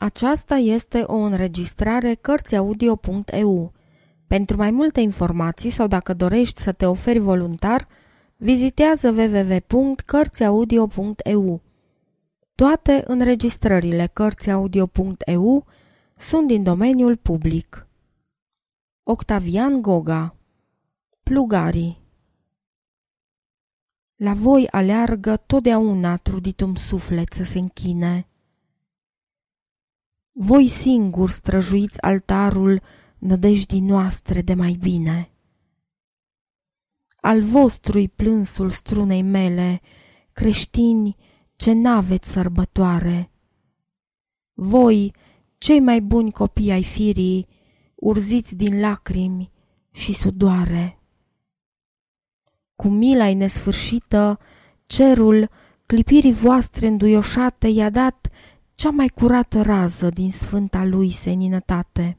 Aceasta este o înregistrare Cărțiaudio.eu. Pentru mai multe informații sau dacă dorești să te oferi voluntar, vizitează www.cărțiaudio.eu. Toate înregistrările Cărțiaudio.eu sunt din domeniul public. Octavian Goga Plugarii La voi aleargă totdeauna truditum suflet să se închine – voi singuri străjuiți altarul nădejdii noastre de mai bine. Al vostrui plânsul strunei mele, creștini ce n-aveți sărbătoare. Voi, cei mai buni copii ai firii, urziți din lacrimi și sudoare. Cu mila nesfârșită, cerul, clipirii voastre înduioșate, i-a dat cea mai curată rază din sfânta lui seninătate.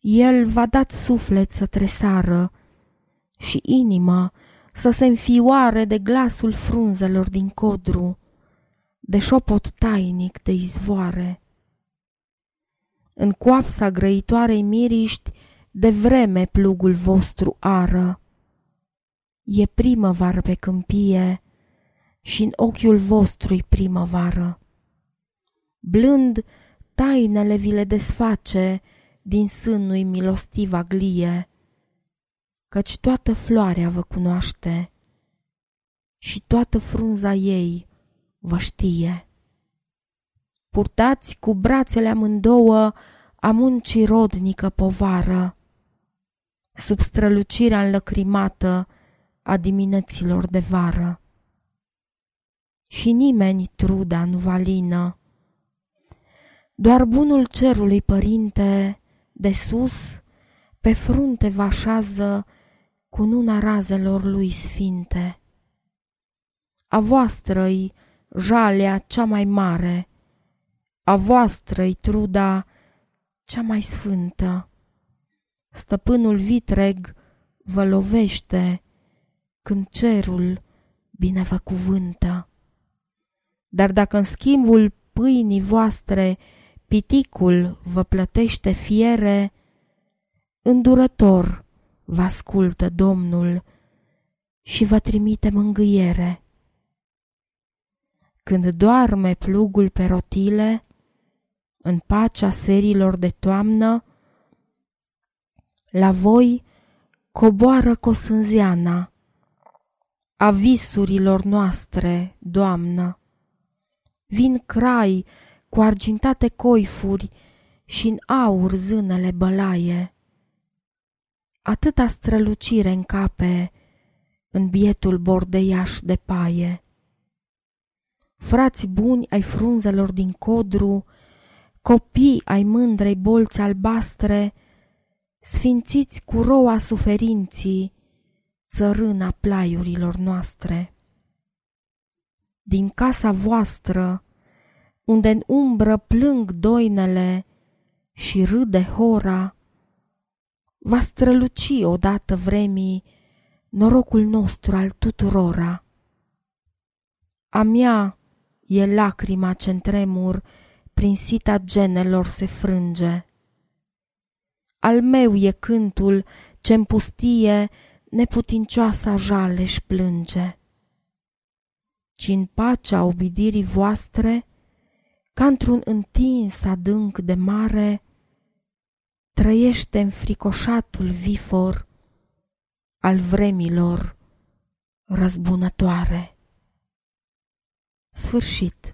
El va dat suflet să tresară și inima să se înfioare de glasul frunzelor din codru, de șopot tainic de izvoare. În coapsa grăitoarei miriști, de vreme plugul vostru ară. E primăvară pe câmpie, și în ochiul vostru primăvară. Blând tainele vi le desface din sânui milostiva glie, căci toată floarea vă cunoaște și toată frunza ei vă știe. Purtați cu brațele amândouă a muncii rodnică povară, sub strălucirea înlăcrimată a dimineților de vară și nimeni truda nu valină. Doar bunul cerului, părinte, de sus, pe frunte vă așează cu nuna razelor lui sfinte. A voastră-i jalea cea mai mare, a voastră-i truda cea mai sfântă. Stăpânul vitreg vă lovește când cerul bine vă cuvântă. Dar dacă în schimbul pâinii voastre piticul vă plătește fiere, îndurător vă ascultă Domnul și vă trimite mângâiere. Când doarme plugul pe rotile, în pacea serilor de toamnă, la voi coboară cosânziana a visurilor noastre, Doamnă vin crai cu argintate coifuri și în aur zânele bălaie. Atâta strălucire în cape în bietul bordeiaș de paie. Frați buni ai frunzelor din codru, copii ai mândrei bolți albastre, sfințiți cu roa suferinții, țărâna plaiurilor noastre din casa voastră, unde în umbră plâng doinele și râde hora, va străluci odată vremii norocul nostru al tuturora. A mea e lacrima ce tremur prin sita genelor se frânge. Al meu e cântul ce-n pustie neputincioasa jale-și plânge ci în pacea obidirii voastre, ca într-un întins adânc de mare, trăiește înfricoșatul vifor al vremilor răzbunătoare. Sfârșit